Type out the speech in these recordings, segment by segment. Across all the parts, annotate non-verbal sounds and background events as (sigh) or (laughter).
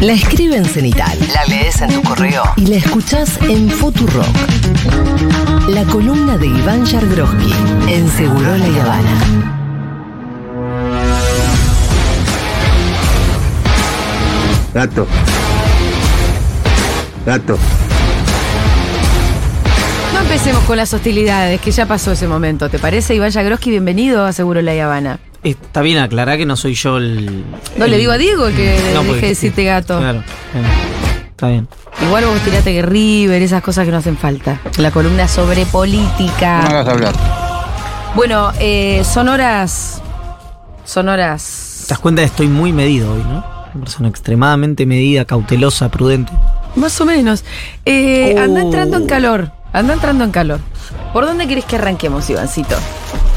La escribe en cenital, la lees en tu correo y la escuchás en Futurock. La columna de Iván Yargroski en Seguro La Habana. Gato. Gato. No empecemos con las hostilidades, que ya pasó ese momento. ¿Te parece, Iván Yagroski? Bienvenido a Seguro La Habana. Está bien aclarar que no soy yo el. No el- le digo a Diego que No, deje de decirte gato. Claro. bien. Está bien. Igual vos tirate que River, esas cosas que no hacen falta. La columna sobre No política. hagas hablar. Bueno, eh, son horas. Son horas. Te das cuenta que estoy muy medido hoy, ¿no? Una persona extremadamente medida, cautelosa, prudente. Más o menos. Eh, Oh. Anda entrando en calor. Anda entrando en calor. ¿Por dónde querés que arranquemos, Ivancito?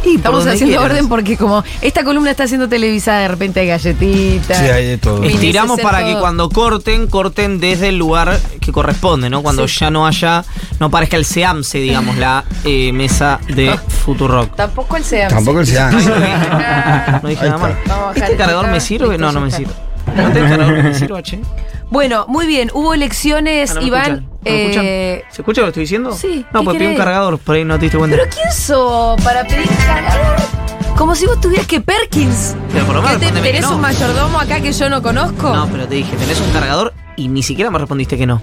Y Estamos haciendo quieras. orden porque como esta columna está siendo televisada, de repente hay galletitas. Sí, hay de todo. Estiramos para todo. que cuando corten, corten desde el lugar que corresponde, ¿no? Cuando Sí. ya no haya, no parezca el SEAMSE, digamos, la eh, mesa de Futurock. Tampoco el SEAM. Tampoco el SEAM. No dije nada bajar (laughs) ¿Este cargador me sirve? No, no me sirve. ¿Este cargador me sirve, che? Bueno, muy bien. Hubo elecciones, Ah, ¿no me Iván. escuchan? ¿No me escuchan? eh, ¿Se escucha lo que estoy diciendo? Sí, No, ¿qué pues pedí un cargador, por ahí no te diste cuenta. ¿Pero quién sos para pedir cargador? Como si vos tuvieras que Perkins. Pero por lo menos ¿Que te, respóndeme que tenés no. un mayordomo acá que yo no conozco? No, pero te dije, tenés un cargador y ni siquiera me respondiste que no.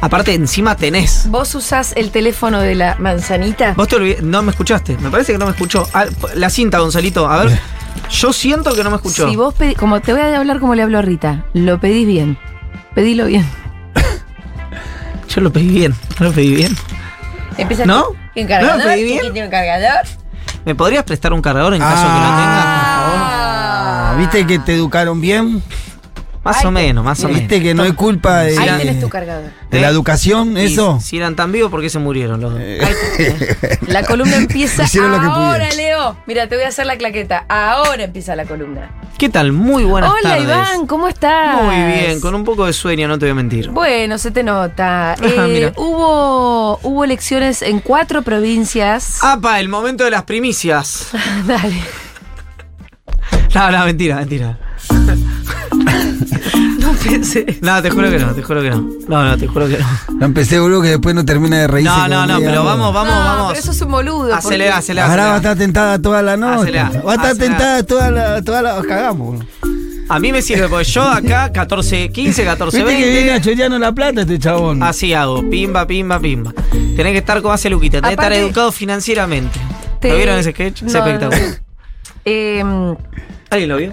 Aparte, encima tenés. ¿Vos usás el teléfono de la manzanita? Vos te olvidé, no me escuchaste. Me parece que no me escuchó. Ah, la cinta, Gonzalito. A ver. (laughs) Yo siento que no me escuchó. Si vos pedís, como te voy a hablar como le hablo a Rita, lo pedís bien. Pedilo bien. Yo lo pedí bien. No lo pedí bien. Empieza ¿No? ¿Un cargador? ¿No lo pedí bien? ¿Quién tiene un cargador? ¿Me podrías prestar un cargador en caso Ah, ¿Viste que te educaron bien? Más o menos, más o menos. ¿Viste que no hay culpa de, Ahí tenés tu cargador. de la educación, Y eso? Si eran tan vivos, ¿por qué se murieron los dos? (laughs) La columna (laughs) empieza Hicieron lo que ahora, pudieron. Leo. Mira, te voy a hacer la claqueta. Ahora empieza la columna. ¿Qué tal? Muy buenas Hola, tardes. Iván, ¿cómo estás? Muy bien, con un poco de sueño, no te voy a mentir. Bueno, se te nota. Ajá, (laughs) Eh, mira. hubo, hubo elecciones en cuatro provincias. ¡Apa! El momento de las primicias. Dale. No, no, mentira, mentira. (laughs) No pensé. No, te juro que no, te juro que no. No, no, te juro que no. No empecé, boludo, que después no termina de reírse. No, no, no, pero vamos, vamos, no, vamos. pero eso es un boludo. Acelera, porque- acelera. Ahora va a estar tentada toda la noche. Acelera, Va a estar acelera. tentada toda la, toda la. Cagamos. A mí me sirve porque yo acá 14, 15, 14, Viste que viene a 20. chorearnos la plata este chabón. Así hago, pimba, pimba, pimba. Tenés que estar como hace Luquita, tenés que estar educado financieramente. Te- ¿Lo vieron ese sketch? Es No, espectacular. Eh, ¿Alguien lo vio?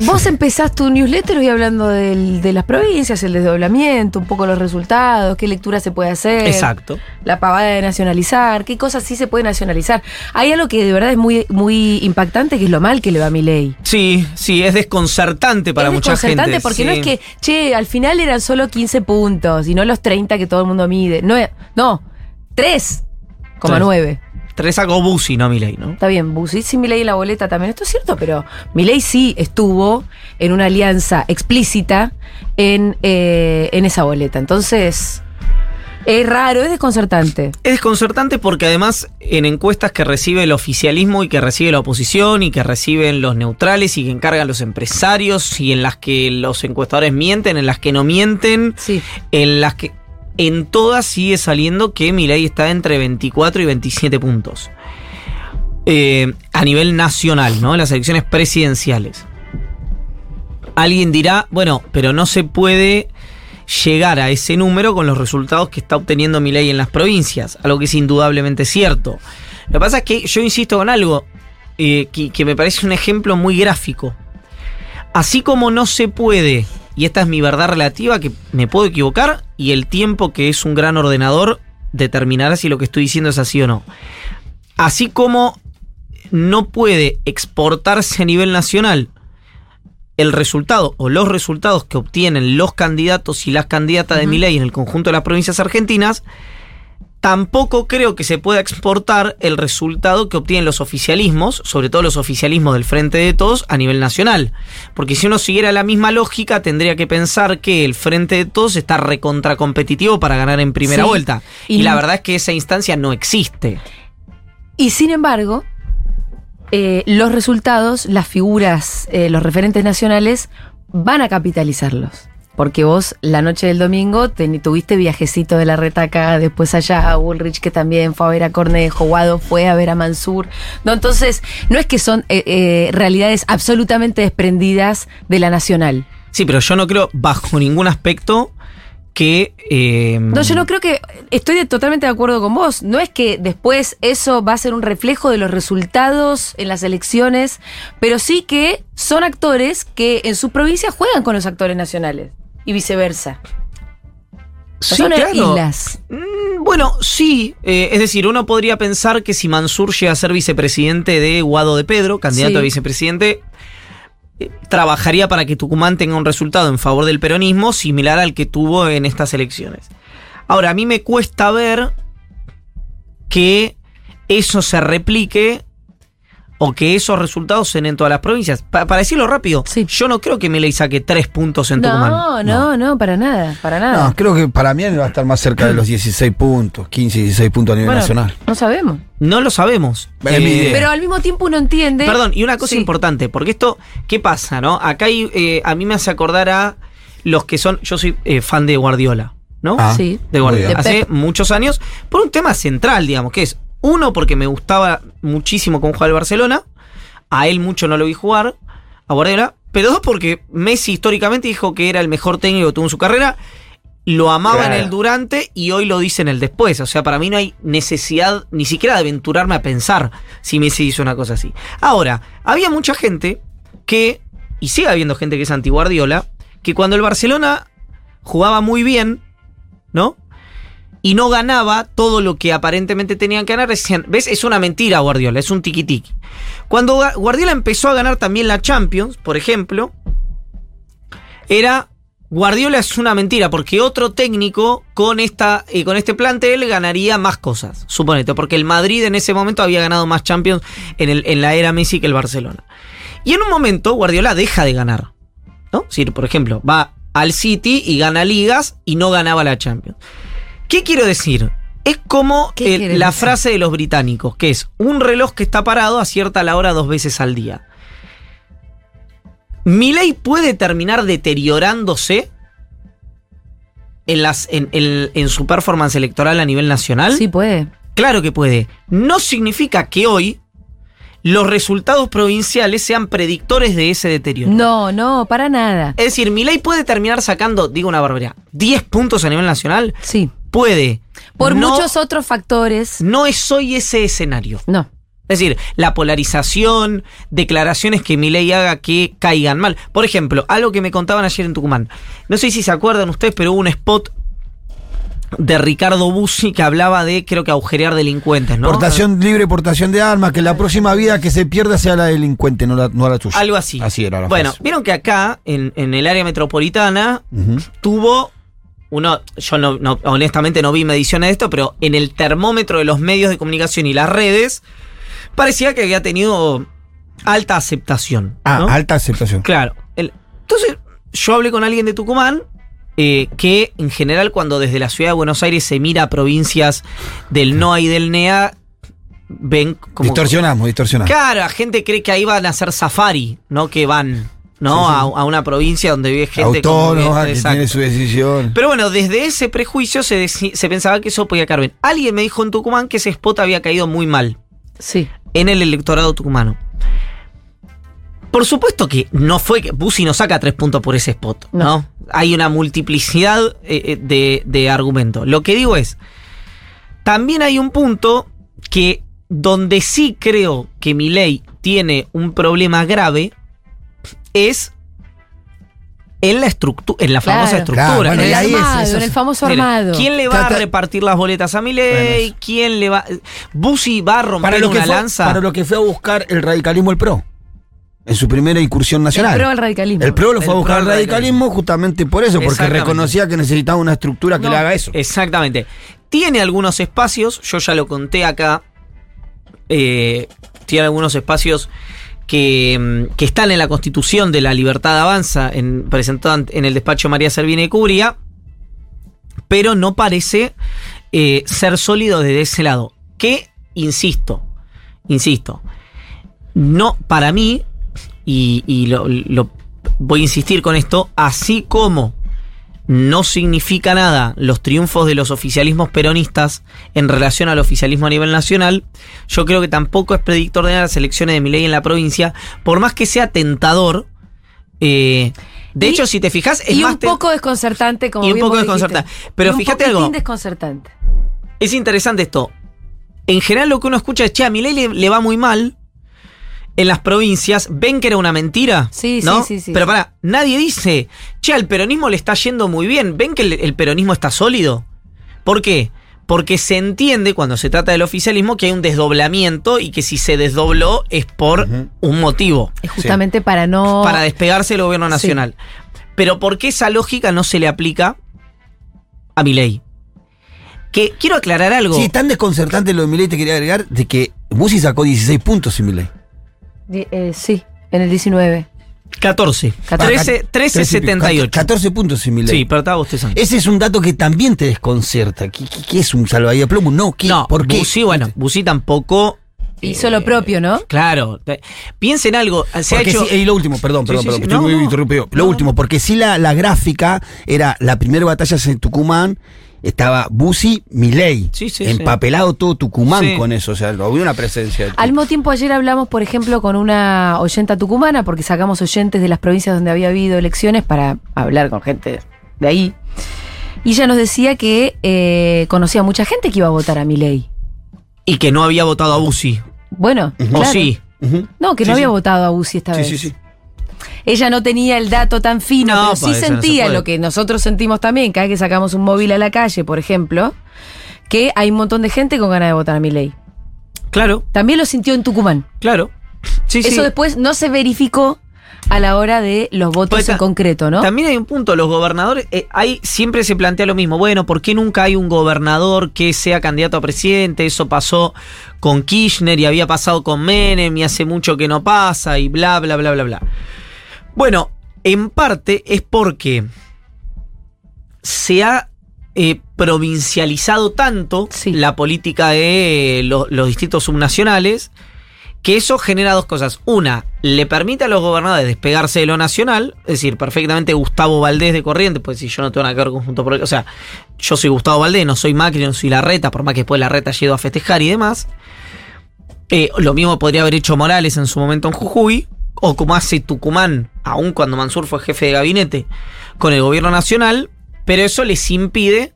Vos empezás tu newsletter hoy hablando del- de las provincias, el desdoblamiento, un poco los resultados, qué lectura se puede hacer. Exacto. La pavada de nacionalizar, qué cosas sí se puede nacionalizar. Hay algo que de verdad es muy, muy impactante, que es lo mal que le va a mi ley. Sí, sí, es desconcertante para es mucha gente. desconcertante porque no es que, che, al final eran solo 15 puntos y no los 30 que todo el mundo mide. No, no 3,9. Tres sacó Busi, no Milei, ¿no? Está bien, Busi sí Milei en la boleta también, esto es cierto, pero Milei sí estuvo en una alianza explícita en, eh, en esa boleta. Entonces, es raro, es desconcertante. Es desconcertante porque además en encuestas que recibe el oficialismo y que recibe la oposición y que reciben los neutrales y que encargan los empresarios y en las que los encuestadores mienten, en las que no mienten, Sí. en las que en todas sigue saliendo que Milei está entre 24 y 27 puntos. Eh, a nivel nacional, ¿no? Las elecciones presidenciales. Alguien dirá, bueno, pero no se puede llegar a ese número con los resultados que está obteniendo Milei en las provincias, algo que es indudablemente cierto. Lo que pasa es que yo insisto con algo eh, que me parece un ejemplo muy gráfico. Así como no se puede, y esta es mi verdad relativa, que me puedo equivocar, y el tiempo que es un gran ordenador determinará si lo que estoy diciendo es así o no. Así como no puede exportarse a nivel nacional el resultado o los resultados que obtienen los candidatos y las candidatas de Ujú. mi ley en el conjunto de las provincias argentinas, tampoco creo que se pueda exportar el resultado que obtienen los oficialismos, sobre todo los oficialismos del Frente de Todos, a nivel nacional. Porque si uno siguiera la misma lógica, tendría que pensar que el Frente de Todos está recontracompetitivo para ganar en primera Sí. vuelta. Y, Y- la verdad es que esa instancia no existe. Y sin embargo, eh, los resultados, las figuras, eh, los referentes nacionales, van a capitalizarlos. Porque vos la noche del domingo ten- tuviste viajecito de la retaca, después allá a Bullrich que también fue a ver a Cornejo, Guado fue a ver a Mansur. No, entonces, no es que son eh, eh, realidades absolutamente desprendidas de la nacional. Sí, pero yo no creo bajo (laughs) ningún aspecto que... eh, No, yo no creo que. Estoy de- totalmente de acuerdo con vos. No es que después eso va a ser un reflejo de los resultados en las elecciones, pero sí que son actores que en su provincia juegan con los actores nacionales y viceversa. sí, son claro. islas. Mm, Bueno, sí. eh, es decir, uno podría pensar que si Mansur llega a ser vicepresidente de Guado de Pedro, candidato Sí. a vicepresidente, eh, trabajaría para que Tucumán tenga un resultado en favor del peronismo similar al que tuvo en estas elecciones. Ahora, a mí me cuesta ver que eso se replique o que esos resultados se den en todas las provincias. Pa- para decirlo rápido, Sí. yo no creo que Milei saque tres puntos en Tucumán. No, no, no, para nada, para nada. No, creo que para mí va a estar más cerca de los 16 puntos, 15, 16 puntos a nivel Bueno, nacional. No sabemos. No lo sabemos. Idea. Pero al mismo tiempo uno entiende. Perdón, y una cosa Sí. importante, porque esto, ¿qué pasa, no? Acá hay, eh, a mí me hace acordar a los que son, yo soy eh, fan de Guardiola, ¿no? Ah, Sí. de Guardiola. Hace muchos años, por un tema central, digamos, que es, uno, porque me gustaba muchísimo cómo jugaba el Barcelona, a él mucho no lo vi jugar, a Guardiola, pero dos, porque Messi históricamente dijo que era el mejor técnico que tuvo en su carrera, lo amaba Claro. en el durante y hoy lo dice en el después. O sea, para mí no hay necesidad ni siquiera de aventurarme a pensar si Messi hizo una cosa así. Ahora, había mucha gente que, y sigue habiendo gente que es anti-Guardiola, que cuando el Barcelona jugaba muy bien, ¿no? Y no ganaba todo lo que aparentemente tenían que ganar, decían, ¿ves? Es una mentira Guardiola, es un tiki-tiki. Cuando Guardiola empezó a ganar también la Champions, por ejemplo, era Guardiola es una mentira porque otro técnico con esta eh, con este plantel ganaría más cosas, suponete, porque el Madrid en ese momento había ganado más Champions en, el- en la era Messi que el Barcelona. Y en un momento Guardiola deja de ganar, ¿no? Por ejemplo, va al City y gana ligas y no ganaba la Champions. ¿Qué quiero decir? Es como ¿Qué el- quieres la decir? frase de los británicos, que es un reloj que está parado acierta la hora dos veces al día. ¿Milei puede terminar deteriorándose en, las, en, en- en su performance electoral a nivel nacional? Sí puede. Claro que puede. No significa que hoy los resultados provinciales sean predictores de ese deterioro. No, no, para nada. Es decir, Milei puede terminar sacando, digo una barbaridad, 10 puntos a nivel nacional. Sí. Puede. Por No- muchos otros factores. No es hoy ese escenario. No. Es decir, la polarización, declaraciones que Milei haga que caigan mal. Por ejemplo, algo que me contaban ayer en Tucumán. No sé si se acuerdan ustedes, pero hubo un spot de Ricardo Bussi que hablaba de, creo que agujerear delincuentes, ¿no? Portación libre, portación de armas, que la próxima vida que se pierda sea la delincuente, no la, no la tuya. Algo así. Así era la Bueno, frase. vieron que acá, en, en el área metropolitana, tuvo uno, yo no, no- honestamente no vi mediciones de esto, pero en el termómetro de los medios de comunicación y las redes, parecía que había tenido alta aceptación. Ah, ¿no? alta aceptación. Claro. El- entonces, yo hablé con alguien de Tucumán. eh, que en general cuando desde la ciudad de Buenos Aires se mira a provincias del NOA y del NEA, ven como... Distorsionamos, distorsionamos. Claro, la gente cree que ahí van a hacer safari, no que van ¿no? Sí, sí. A, a una provincia donde vive gente Autónoma, que- que exacto. tiene su decisión. Pero bueno, desde ese prejuicio se, se pensaba que eso podía caer bien. Alguien me dijo en Tucumán que ese spot había caído muy mal Sí. en el electorado tucumano. Por supuesto que no fue que Bussi no saca tres puntos por ese spot, ¿no? No. Hay una multiplicidad eh, eh, de, de argumentos. Lo que digo es, también hay un punto que donde sí creo que mi ley tiene un problema grave es en la estructura, en la Claro. famosa estructura. Claro, bueno, en el ahí es- armado, eso en el famoso Mira, armado. ¿Quién le va Trata- a repartir las boletas a Milei? ¿Quién le va? Bussi va a romper Para lo, que una fue, lanza. para lo que fue a buscar el radicalismo el PRO. En su primera incursión nacional. El pro del radicalismo. El PRO lo fue a buscar al radicalismo justamente por eso, porque reconocía que necesitaba una estructura que No. le haga eso. Exactamente. Tiene algunos espacios, yo ya lo conté acá. eh, tiene algunos espacios que, mm, que están en la constitución de la libertad avanza, en, presentado ant- en el despacho María Servina y Cubría, pero no parece eh, ser sólido desde ese lado. Que, insisto, insisto, no, para mí, y, lo- voy a insistir con esto, así como no significa nada los triunfos de los oficialismos peronistas en relación al oficialismo a nivel nacional, yo creo que tampoco es predictor de las elecciones de Milei en la provincia, por más que sea tentador. eh, de Y- hecho, si te fijas, es y más un poco desconcertante, como Y un bien poco vos dijiste. desconcertante. Pero Y un fíjate algo. desconcertante. es interesante esto. En general lo que uno escucha es, che, a Milei le, le va muy mal en las provincias. ¿Ven que era una mentira? Sí, sí, ¿no? sí, sí. Pero para, nadie dice, che, al peronismo le está yendo muy bien. ¿Ven que el, el peronismo está sólido? ¿Por qué? Porque se entiende cuando se trata del oficialismo que hay un desdoblamiento y que si se desdobló es por un motivo, Es justamente para no. para despegarse del gobierno nacional. Pero ¿por qué esa lógica no se le aplica a Milei? Que quiero aclarar algo. Sí, tan desconcertante lo de Milei te quería agregar de que Bussi sacó 16 puntos sin Milei. Eh, sí, en el 19. 14. 13, 13, 78. 14 puntos sin Milei. Sí, pero estaba bostezando. Ese es un dato que también te desconcerta. ¿Qué, qué- qué es un salvavidas plomo? No, ¿qué? No, ¿por qué? Bussi, bueno, Bussi tampoco. Hizo lo propio, ¿no? Claro. te- Piensa en algo. Se ha hecho. sí, y lo último, perdón, perdón, sí, perdón, sí. estoy No, muy no. interrumpido. Lo No. último, porque sí la, la gráfica era la primera batalla en Tucumán, estaba Bussi, Milei. Sí, sí, empapelado todo Tucumán Sí. con eso, o sea, había una presencia. de- Al mismo tiempo, ayer hablamos, por ejemplo, con una oyenta tucumana, porque sacamos oyentes de las provincias donde había habido elecciones para hablar con gente de ahí. Y ella nos decía que eh, conocía mucha gente que iba a votar a Milei. Y que no había votado a Bussi. Bueno, O claro. sí. No, que Sí, no había sí. votado a Bussi esta Sí, vez. sí, sí. Ella no tenía el dato tan fino, No, pero pues sí no se sentía lo que nosotros sentimos también, cada vez que sacamos un móvil a la calle, por ejemplo, que hay un montón de gente con ganas de votar a Milei. Claro, También lo sintió en Tucumán. claro. Sí, Eso sí. después no se verificó a la hora de los votos Pues, en concreto, ¿no? También hay un punto, los gobernadores, eh, hay, siempre se plantea lo mismo, bueno, ¿por qué nunca hay un gobernador que sea candidato a presidente? Eso pasó con Kirchner y había pasado con Menem y hace mucho que no pasa y bla, bla, bla, bla, bla. Bueno, en parte es porque se ha eh, provincializado tanto Sí. la política de eh, lo- los distritos subnacionales que eso genera dos cosas. Una, le permite a los gobernadores despegarse de lo nacional, es decir, perfectamente Gustavo Valdés de Corrientes, pues si yo no tengo nada que ver con Junto por el- O sea, yo soy Gustavo Valdés, no soy Macri, no soy Larreta, por más que después Larreta haya ido a festejar y demás. Eh, lo mismo podría haber hecho Morales en su momento en Jujuy, o como hace Tucumán, aun cuando Mansur fue jefe de gabinete, con el gobierno nacional, pero eso les impide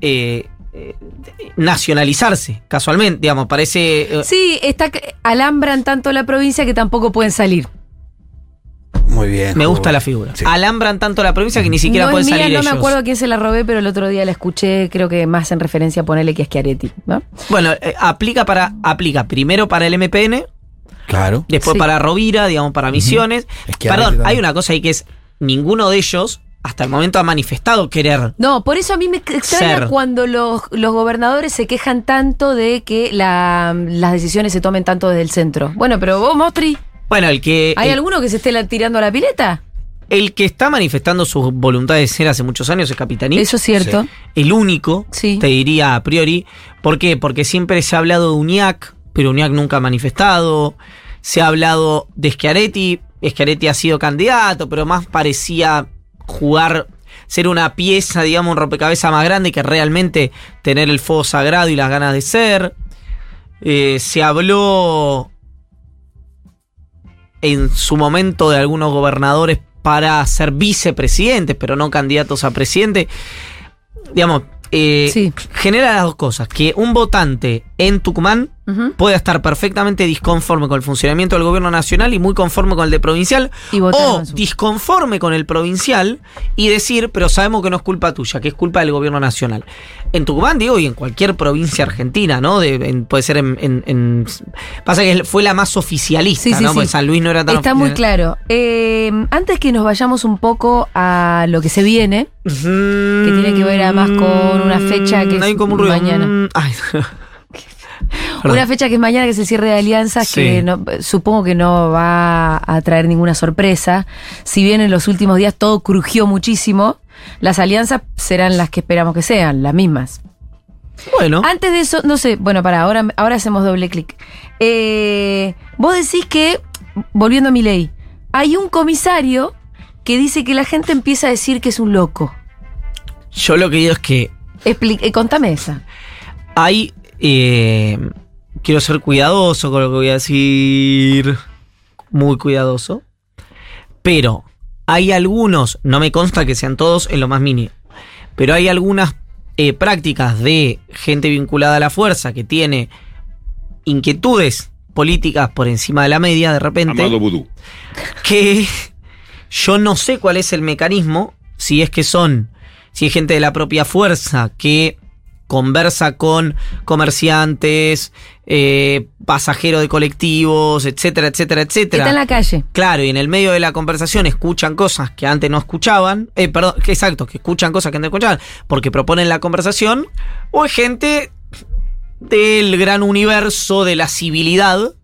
eh, eh, nacionalizarse, casualmente, digamos, parece... eh, Sí, está, alambran tanto la provincia que tampoco pueden salir. Muy bien. Me gusta la figura. Sí. Alambran tanto la provincia que ni siquiera no pueden mía, salir no ellos. me acuerdo a quién se la robé, pero el otro día la escuché, creo que más en referencia a ponerle que es Schiaretti, ¿no? Bueno, eh, aplica para aplica primero para el MPN, Claro. después Sí. para Rovira, digamos para Misiones. Perdón, hay una cosa ahí que es ninguno de ellos hasta el momento ha manifestado querer. No, por eso a mí me extraña Ser. cuando los, los gobernadores se quejan tanto de que la- las decisiones se tomen tanto desde el centro. Bueno, pero vos, Mostri, Bueno, el que ¿hay el, alguno que se esté la- tirando a la pileta? el que está manifestando su voluntad de ser hace muchos años es Capitanich. Eso es cierto. el único, Sí. te diría a priori. ¿Por qué? Porque siempre se ha hablado de Uñac, pero Uñac nunca ha manifestado. Se ha hablado de Schiaretti. Schiaretti ha sido candidato, pero más parecía jugar, ser una pieza, digamos, un rompecabezas más grande que realmente tener el fuego sagrado y las ganas de ser. Eh, se habló en su momento de algunos gobernadores para ser vicepresidentes, pero no candidatos a presidente. Digamos, eh, Sí. genera las dos cosas. Que un votante en Tucumán Ujú. pueda estar perfectamente disconforme con el funcionamiento del gobierno nacional y muy conforme con el de provincial. Y o disconforme con el provincial y decir, pero sabemos que no es culpa tuya, que es culpa del gobierno nacional. En Tucumán, digo, y en cualquier provincia argentina, ¿no? De- en- puede ser en, en- en- Pasa que fue la más oficialista, Sí, sí, ¿no? sí. Porque San Luis no era tan Está muy claro. Eh, antes que nos vayamos un poco a lo que se viene, Que tiene que ver además con una fecha que Hay es como un ruido. mañana. Mm, ay. (laughs) Perdón. Una fecha que es mañana, que es el cierre de alianzas, Sí. que no- supongo que no va a traer ninguna sorpresa. Si bien en los últimos días todo crujió muchísimo, las alianzas serán las que esperamos que sean, las mismas. Bueno, Antes de eso, no sé, bueno, para, ahora, ahora hacemos doble clic. Eh, vos decís que, volviendo a mi ley, hay un comisario que dice que la gente empieza a decir que es un loco. Yo lo que digo es que Expli- eh, contame esa. hay. eh, quiero ser cuidadoso con lo que voy a decir. Muy cuidadoso. Pero hay algunos, no me consta que sean todos en lo más mínimo, pero hay algunas eh, prácticas de gente vinculada a la fuerza que tiene inquietudes políticas por encima de la media de repente. Amado Vudú. que yo no sé cuál es el mecanismo, si es que son, si es gente de la propia fuerza que conversa con comerciantes, eh, pasajeros de colectivos, etcétera, etcétera, Está en etcétera. la calle. Claro, y en el medio de la conversación escuchan cosas que antes no escuchaban, eh, perdón, exacto, que escuchan cosas que antes no escuchaban, porque proponen la conversación, o es gente del gran universo de la civilidad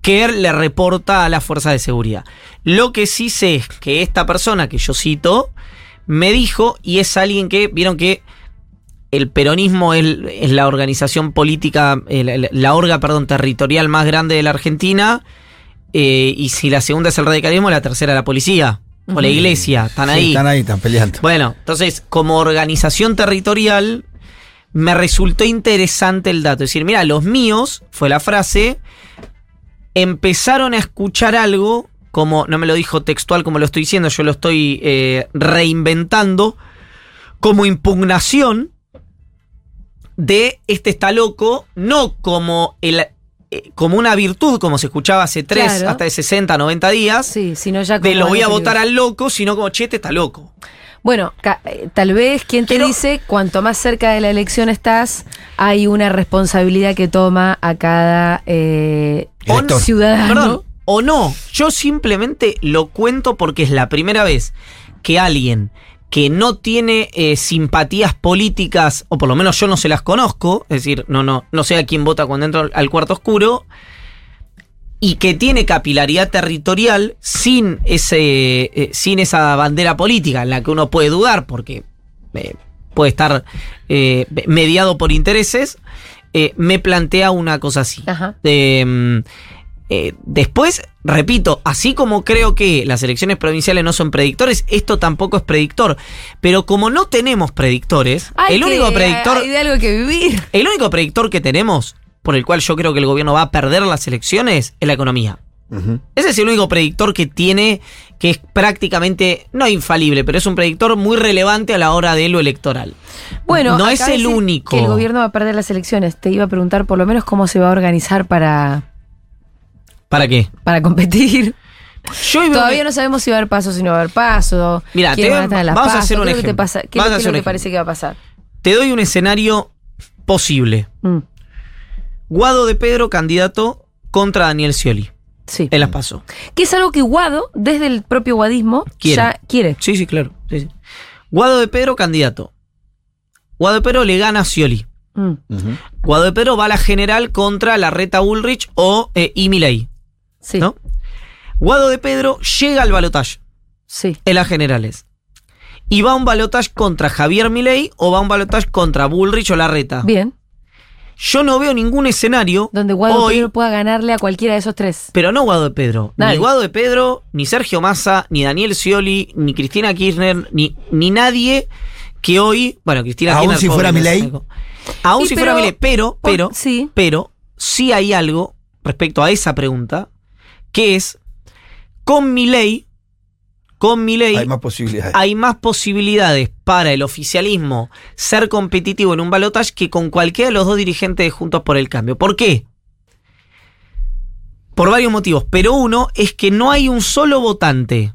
que le reporta a la fuerza de seguridad. Lo que sí sé es que esta persona que yo cito me dijo, y es alguien que, vieron que el peronismo es, es la organización política, eh, la, la orga, perdón, territorial más grande de la Argentina, eh, y si la segunda es el radicalismo, la tercera la policía, o la iglesia, están Sí, ahí. Están ahí, están peleando. Bueno, entonces, como organización territorial, me resultó interesante el dato. Es decir, mira, los míos, fue la frase, empezaron a escuchar algo, como no me lo dijo textual como lo estoy diciendo, yo lo estoy eh, reinventando, como impugnación de este está loco, no como el eh, como una virtud, como se escuchaba hace 3 Claro. hasta de 60, 90 días, Sí, si no ya de lo voy a votar al loco, sino como chete está loco. Bueno, eh, tal vez quien te dice, cuanto más cerca de la elección estás, hay una responsabilidad que toma a cada eh, Elector. ciudadano. Perdón, o no. Yo simplemente lo cuento porque es la primera vez que alguien que no tiene eh, simpatías políticas, o por lo menos yo no se las conozco, es decir, no, no, no sé a quién vota cuando entro al cuarto oscuro, y que tiene capilaridad territorial sin ese, eh, sin esa bandera política en la que uno puede dudar, porque eh, puede estar mediado por intereses, me plantea una cosa así. Ajá. Eh, después, repito, así como creo que las elecciones provinciales no son predictores, esto tampoco es predictor. Pero como no tenemos predictores, Hay el que- único predictor, Hay de algo que vivir. el único predictor que tenemos, por el cual yo creo que el gobierno va a perder las elecciones, es la economía. Ese es el único predictor que tiene, que es prácticamente, no infalible, pero es un predictor muy relevante a la hora de lo electoral. Bueno, no es el único. Que el gobierno va a perder las elecciones. Te iba a preguntar por lo menos cómo se va a organizar para, ¿Para qué? para competir. Yo Todavía no sabemos si va a haber paso, si no va a haber paso. Mira, te- van a vamos a hacer un ¿Qué es lo que te ejemplo. pasa? ¿Qué, es lo que parece que va a pasar? Te doy un escenario posible. Mm, Guado de Pedro, candidato contra Daniel Scioli. sí. En las paso. Que es algo que Guado, desde el propio guadismo, Quiere. ya quiere. Sí, sí, claro. Sí, sí. Guado de Pedro, candidato. Guado de Pedro le gana a Scioli. Mm. Guado de Pedro va a la general contra la Reta Ulrich o eh, y Milei, sí. ¿no? Guado de Pedro llega al balotaje Sí. en las generales. Y va a un balotaje contra Javier Milei o va a un balotaje contra Bullrich o Larreta. Bien. Yo no veo ningún escenario Donde Guado hoy, Pedro pueda ganarle a cualquiera de esos tres. pero no Guado de Pedro. Nadie. Ni Guado de Pedro, ni Sergio Massa, ni Daniel Scioli, ni Cristina Kirchner, ni, ni nadie que hoy. Bueno, Cristina Aún Kirchner. si fuera Milei. Aún Y si pero- fuera Milei. Pero, pero, sí. pero, sí hay algo respecto a esa pregunta, que es, con Milei, con Milei Hay más posibilidades. hay más posibilidades para el oficialismo ser competitivo en un balotaje que con cualquiera de los dos dirigentes de Juntos por el Cambio. ¿Por qué? Por varios motivos, pero uno es que no hay un solo votante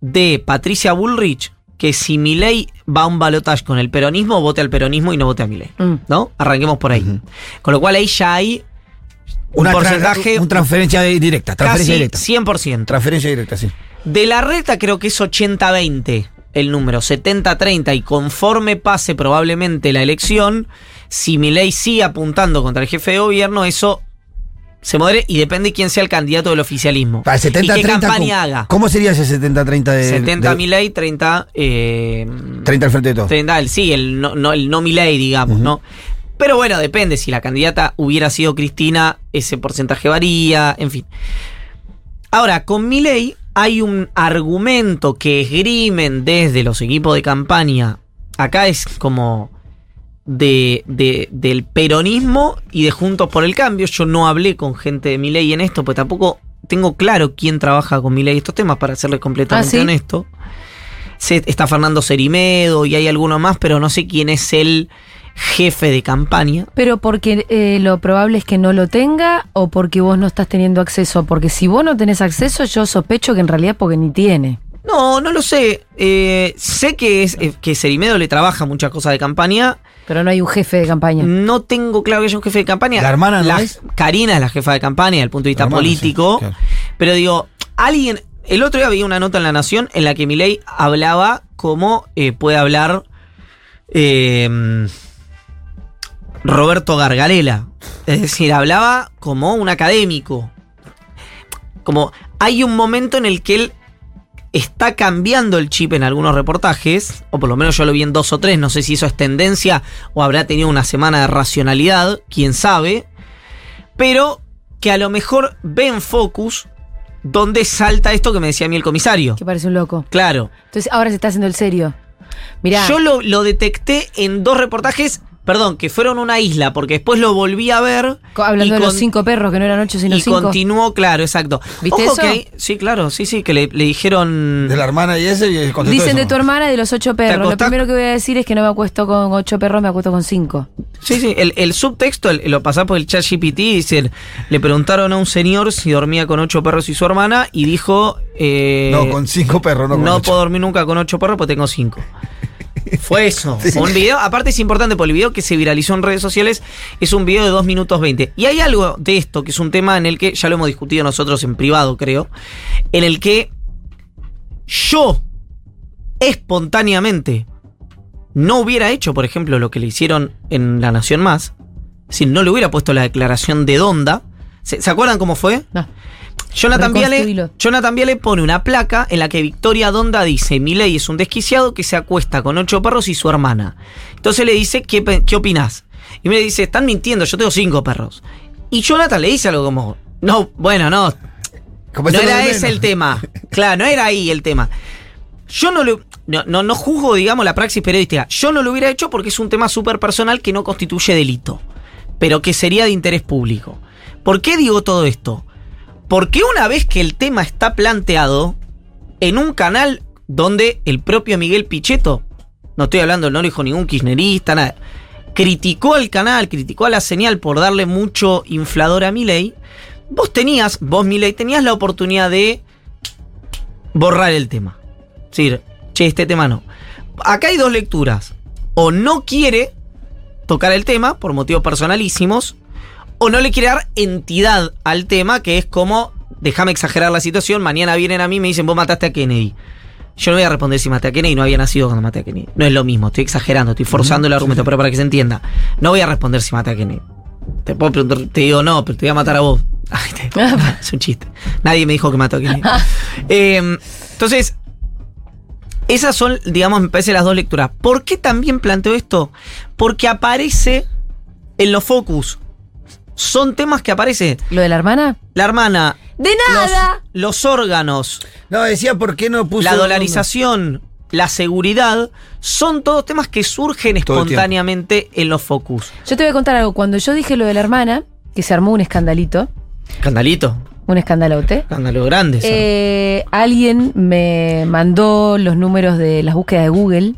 de Patricia Bullrich que si Milei va a un balotaje con el peronismo, vote al peronismo y no vote a Milei. Mm. ¿No? Arranquemos por ahí. Con lo cual ahí ya hay un Una tra- porcentaje un transferencia directa, transferencia casi directa. 100%. Transferencia directa, sí. De la reta creo que es 80-20 el número, 70-30 y conforme pase probablemente la elección, si Milei sigue apuntando contra el jefe de gobierno, eso se modere y depende quién sea el candidato del oficialismo. Para el 70 y qué 30, campaña ¿cómo, haga. ¿Cómo sería ese 70-30 de, 70 de- Milei, 30... Eh, 30 al frente de todo? 30 el, sí, el no, no, el no Milei, digamos, Ujú. ¿no? Pero bueno, depende. Si la candidata hubiera sido Cristina, ese porcentaje varía, en fin. Ahora, con Milei hay un argumento que esgrimen desde los equipos de campaña acá es como de, de- del peronismo y de Juntos por el Cambio. Yo no hablé con gente de Milei en esto, pues tampoco tengo claro quién trabaja con Milei estos temas, para serles completamente ¿Ah, sí? honesto. Se- está Fernando Cerimedo y hay alguno más, pero no sé quién es el jefe de campaña. Pero porque eh, lo probable es que no lo tenga o porque vos no estás teniendo acceso. Porque si vos no tenés acceso, yo sospecho que en realidad porque ni tiene. No, no lo sé. Eh, sé que, es, eh, que Cerimedo le trabaja muchas cosas de campaña. Pero no hay un jefe de campaña. No tengo claro que haya un jefe de campaña. ¿La hermana no La- es? Karina es la jefa de campaña desde el punto de vista hermana, político. sí, claro. Pero digo, alguien. El otro día había una nota en La Nación en la que Milei hablaba como eh, puede hablar eh, Roberto Gargarela. Es decir, hablaba como un académico. Como hay un momento en el que él está cambiando el chip en algunos reportajes, o por lo menos yo lo vi en dos o tres, no sé si eso es tendencia o habrá tenido una semana de racionalidad, quién sabe, pero que a lo mejor ve en Focus donde salta esto que me decía a mí el comisario. Que parece un loco. Claro, Entonces ahora se está haciendo el serio. Mirá. yo lo, lo detecté en dos reportajes, perdón, que fueron una isla, porque después lo volví a ver. hablando y de los con- cinco perros, que no eran ocho sino y cinco. continuó, claro, exacto. ¿Viste Ojo eso? que hay- sí, claro, sí, sí, que le, le dijeron... De la hermana y ese y Dicen eso. de tu hermana y de los ocho perros. Lo primero que voy a decir es que no me acuesto con ocho perros, me acuesto con cinco. Sí, sí, el, el subtexto el- lo pasaba por el chat GPT, dice, le preguntaron a un señor si dormía con ocho perros y su hermana y dijo... eh, No, con cinco perros, no no, con ocho. puedo dormir nunca con ocho perros porque tengo cinco. Fue eso. Fue un video. Aparte es importante porque el video que se viralizó en redes sociales es un video de 2 minutos 20. Y hay algo de esto que es un tema en el que ya lo hemos discutido nosotros en privado, creo. En el que yo espontáneamente no hubiera hecho, por ejemplo, lo que le hicieron en La Nación Más. Si no le hubiera puesto la declaración de Donda. ¿Se, ¿se acuerdan cómo fue? No. Jonathan Viale. Jonathan Viale pone una placa en la que Victoria Donda dice, Milei es un desquiciado que se acuesta con ocho perros y su hermana. Entonces le dice, ¿qué, qué opinás? Y me dice, están mintiendo, yo tengo cinco perros. Y Jonathan le dice algo como, no, bueno, no, Como no era ese el tema. (laughs) Claro, no era ahí el tema. Yo no lo. No, no, no juzgo, digamos, la praxis periodística. Yo no lo hubiera hecho porque es un tema súper personal que no constituye delito. Pero que sería de interés público. ¿Por qué digo todo esto? Porque una vez que el tema está planteado en un canal donde el propio Miguel Pichetto, no estoy hablando, no lo dijo ningún kirchnerista, nada, criticó al canal, criticó a la señal por darle mucho inflador a Milei, vos tenías, vos Milei, tenías la oportunidad de borrar el tema. Es decir, che, este tema no. Acá hay dos lecturas. O no quiere tocar el tema por motivos personalísimos, o no le quiere dar entidad al tema, que es como, déjame exagerar la situación, mañana vienen a mí y me dicen, vos mataste a Kennedy. Yo no voy a responder si maté a Kennedy, no había nacido cuando maté a Kennedy. No es lo mismo, estoy exagerando, estoy forzando el argumento, pero para que se entienda. No voy a responder si maté a Kennedy. Te puedo preguntar, te digo no, pero te voy a matar a vos. (laughs) Ay, te- (laughs) es un chiste. Nadie me dijo que mató a Kennedy. (laughs) Eh, entonces, esas son, digamos, me parece las dos lecturas. ¿Por qué también planteo esto? Porque aparece en los focus. Son temas que aparece ¿Lo de la hermana? la hermana, ¡De nada! los órganos, No, decía, ¿por qué no puso. la dolarización, la seguridad, son todos temas que surgen espontáneamente en los focus. Yo te voy a contar algo. Cuando yo dije lo de la hermana, que se armó un escandalito, Escandalito, un escandalote, escándalo grande. eso. eh, alguien me mandó los números de las búsquedas de Google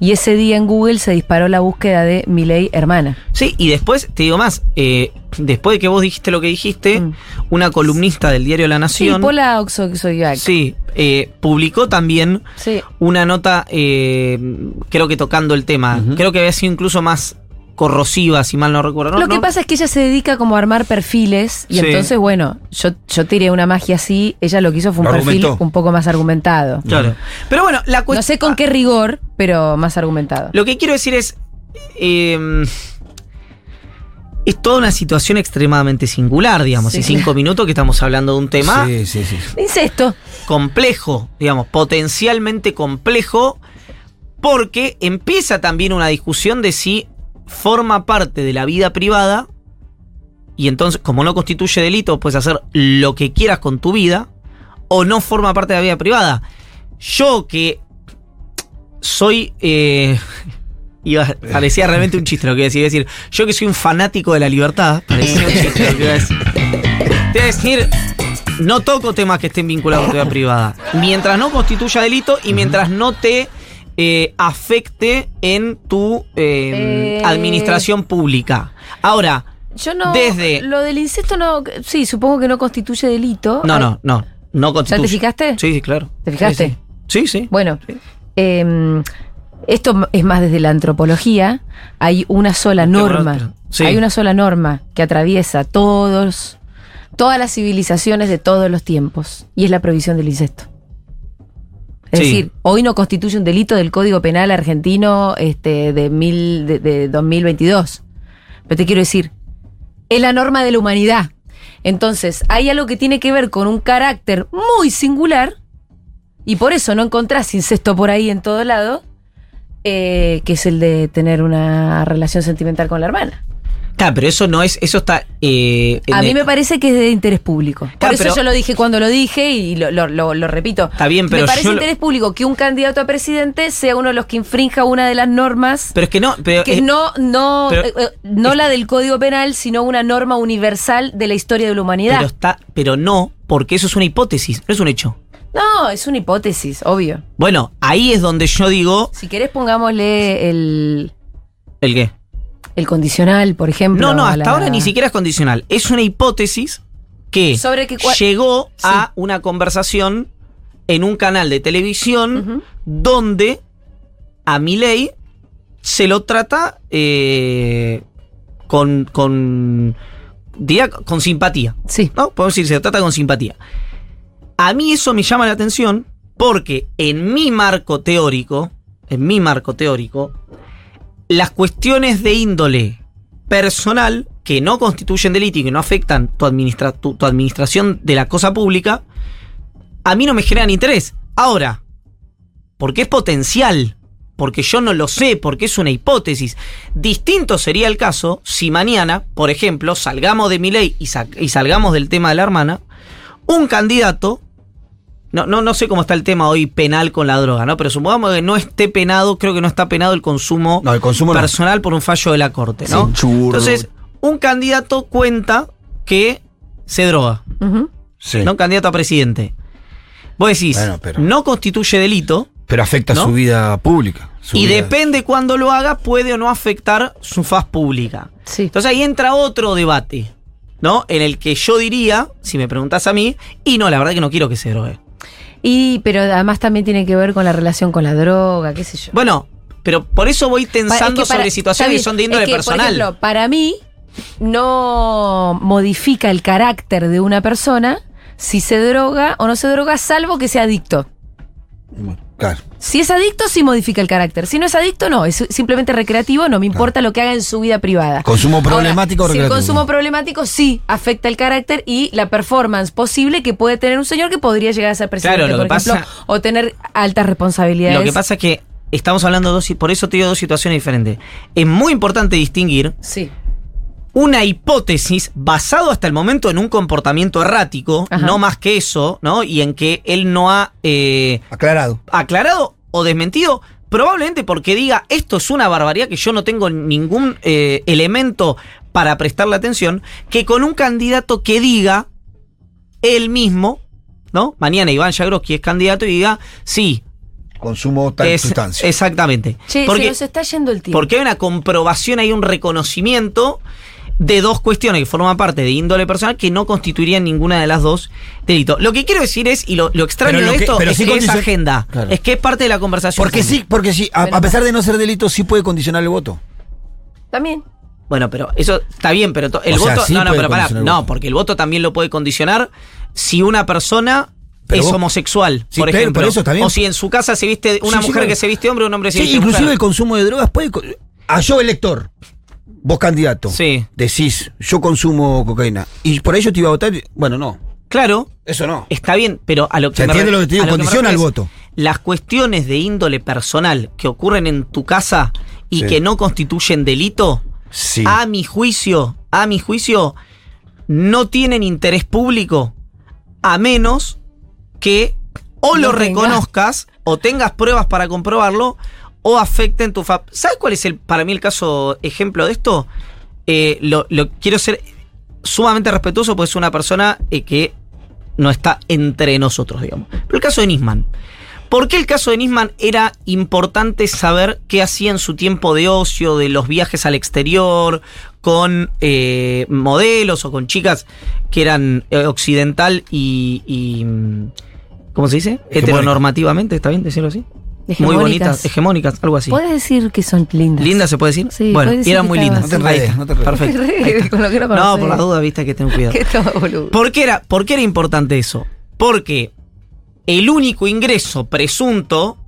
y ese día en Google se disparó la búsqueda de Miley hermana. Sí, y después, te digo más, eh, después de que vos dijiste lo que dijiste, Mm. una columnista del diario La Sí, Nación, Oxoxoyac. sí, eh, publicó también Sí. una nota, eh, creo que tocando el tema, creo que había sido incluso más corrosiva, si mal no recuerdo. ¿no? Lo que ¿no? pasa es que ella se dedica como a armar perfiles y Sí. entonces, bueno, yo, yo tiré una magia así, ella lo que hizo fue un Lo perfil argumentó. un poco más argumentado. Claro. Pero bueno, la No cuestión... sé con qué rigor, pero más argumentado. Lo que quiero decir es. eh, es toda una situación extremadamente singular, digamos. Sí, y cinco minutos que estamos hablando de un tema Sí, sí, sí. Incesto. complejo, digamos, potencialmente complejo, porque empieza también una discusión de si forma parte de la vida privada, y entonces, como no constituye delito, puedes hacer lo que quieras con tu vida, o no forma parte de la vida privada. Yo que soy, eh, (laughs) parecía realmente un chiste lo que. Iba a decir, yo que soy un fanático de la libertad, parecía un chiste lo que iba a decir. Te iba a decir, no toco temas que estén vinculados a tu vida privada. Mientras no constituya delito y mientras no te eh, afecte en tu eh, Eh. administración pública. Ahora, Yo no. Desde- Lo del incesto no. Sí, supongo que no constituye delito. no, Ay, no, no. No constituye. te fijaste? Sí, sí, claro. ¿Te fijaste? Sí, sí. sí. Bueno, eh, esto es más desde la antropología. Hay una sola norma. Hay una sola norma que atraviesa todos, todas las civilizaciones de todos los tiempos. Y es la prohibición del incesto. Es Sí. decir, hoy no constituye un delito del Código Penal argentino este, de, mil, de, de 2022. Pero te quiero decir, es la norma de la humanidad. Entonces, hay algo que tiene que ver con un carácter muy singular, y por eso no encontrás incesto por ahí en todo lado, eh, que es el de tener una relación sentimental con la hermana. Claro, pero eso no es, eso está. eh, A mí el- me parece que es de interés público. Por Claro, eso pero- yo lo dije cuando lo dije y lo, lo- lo- lo repito. Está bien, pero Me parece yo interés público que un candidato a presidente sea uno de los que infrinja una de las normas Pero es que no. Pero, que no, no, pero- eh, eh, no la del Código Penal, sino una norma universal de la historia de la humanidad. pero está, pero no, porque eso es una hipótesis, no es un hecho. no, es una hipótesis, obvio. Bueno, ahí es donde yo digo. Si querés pongámosle el, ¿El qué? El condicional, por ejemplo. No, no, hasta la- ahora ni siquiera es condicional. Es una hipótesis que Sobre que cua- llegó Sí. a una conversación en un canal de televisión donde a Milei se lo trata eh, con, con, diría, con simpatía. Sí. ¿no? Podemos decir, se lo trata con simpatía. A mí eso me llama la atención porque en mi marco teórico, en mi marco teórico, las cuestiones de índole personal que no constituyen delito y que no afectan tu, administra- tu- administración de la cosa pública, a mí no me generan interés. Ahora, porque es potencial, porque yo no lo sé, porque es una hipótesis. Distinto sería el caso si mañana, por ejemplo, salgamos de mi ley y salgamos del tema de la hermana, un candidato, no, no, no sé cómo está el tema hoy penal con la droga, ¿no? Pero supongamos que no esté penado, creo que no está penado el consumo, No, el consumo no. personal por un fallo de la corte, ¿no? Sí, churro. Entonces, un candidato cuenta que se droga. Sí. ¿no? Candidato a presidente. Vos decís, Bueno, pero- no constituye delito Pero afecta ¿No? su vida pública. su y vida- depende cuándo lo haga, puede o no afectar su faz pública. Sí. Entonces ahí entra otro debate, ¿no? En el que yo diría, si me preguntás a mí, y no, la verdad que no quiero que se drogue. Y, pero además también tiene que ver con la relación con la droga, qué sé yo. Bueno, pero por eso voy tensando es que para- sobre situaciones que son de índole es que, personal. Por ejemplo, para mí no modifica el carácter de una persona si se droga o no se droga, salvo que sea adicto. Claro. Si es adicto, sí modifica el carácter. Si no es adicto, no. Es simplemente recreativo, no me importa lo que haga en su vida privada. Consumo problemático o Ahora, Si el consumo problemático sí afecta el carácter y la performance posible que puede tener un señor que podría llegar a ser presidente, Claro, lo por que ejemplo, pasa- o tener altas responsabilidades. Lo que pasa es que estamos hablando de dos, por eso te digo dos situaciones diferentes. Es muy importante distinguir Sí. Una hipótesis basado hasta el momento en un comportamiento errático, Ajá. no más que eso, ¿no? Y en que él no ha eh, Aclarado. aclarado o desmentido, probablemente porque diga esto es una barbaridad que yo no tengo ningún eh, elemento para prestarle atención, que con un candidato que diga él mismo, ¿no? Mañana Iván Jagroski es candidato y diga, sí, Consumo tal es, sustancia. exactamente. Che, porque, se nos está yendo el tiempo. porque hay una comprobación, hay un reconocimiento de dos cuestiones que forman parte de índole personal que no constituirían ninguna de las dos delito. Lo que quiero decir es, y lo, lo extraño Pero lo de que- esto pero es sí que es agenda, Claro. es que es parte de la conversación. Porque sí, porque sí, a, pesar de no ser delito, sí puede condicionar el voto. También. Bueno, pero eso está bien, pero to- el O sea, voto. sí no, no, pero pará. No, porque el voto también lo puede condicionar si una persona Pero es vos- homosexual, Sí, por pero- ejemplo. por eso está bien. O si en su casa se viste una Sí, mujer que se viste hombre, un hombre que se Sí, viste inclusive el consumo de drogas puede... A yo elector, vos candidato, Sí. decís, yo consumo cocaína. Y por ello te iba a votar. Bueno, no. Claro, Eso no. está bien, pero a lo que ¿Se me entiende lo que te digo? Condiciona es voto. Las cuestiones de índole personal que ocurren en tu casa y Sí. que no constituyen delito, Sí. a mi juicio, a mi juicio, no tienen interés público a menos que o No lo tengas. reconozcas o tengas pruebas para comprobarlo o afecten tu fa- ¿Sabes cuál es el para mí el caso ejemplo de esto? Eh, lo, lo- quiero ser sumamente respetuoso porque es una persona eh, que no está entre nosotros, digamos. Pero el caso de Nisman. ¿Por qué el caso de Nisman era importante saber qué hacía en su tiempo de ocio, de los viajes al exterior, con eh, modelos o con chicas que eran occidental y, y, mm, ¿Cómo se dice? Heteronormativamente, ¿está bien decirlo así? Muy bonitas, hegemónicas, algo así. Puedes decir que son lindas. ¿Linda se puede decir? Sí, bueno, decir eran muy lindas. No te está. no te enredes. Perfecto. Con lo que no por las dudas, viste, hay que tener (laughs) cuidado. Todo, boludo. ¿Por qué, era, ¿Por qué era importante eso? Porque el único ingreso presunto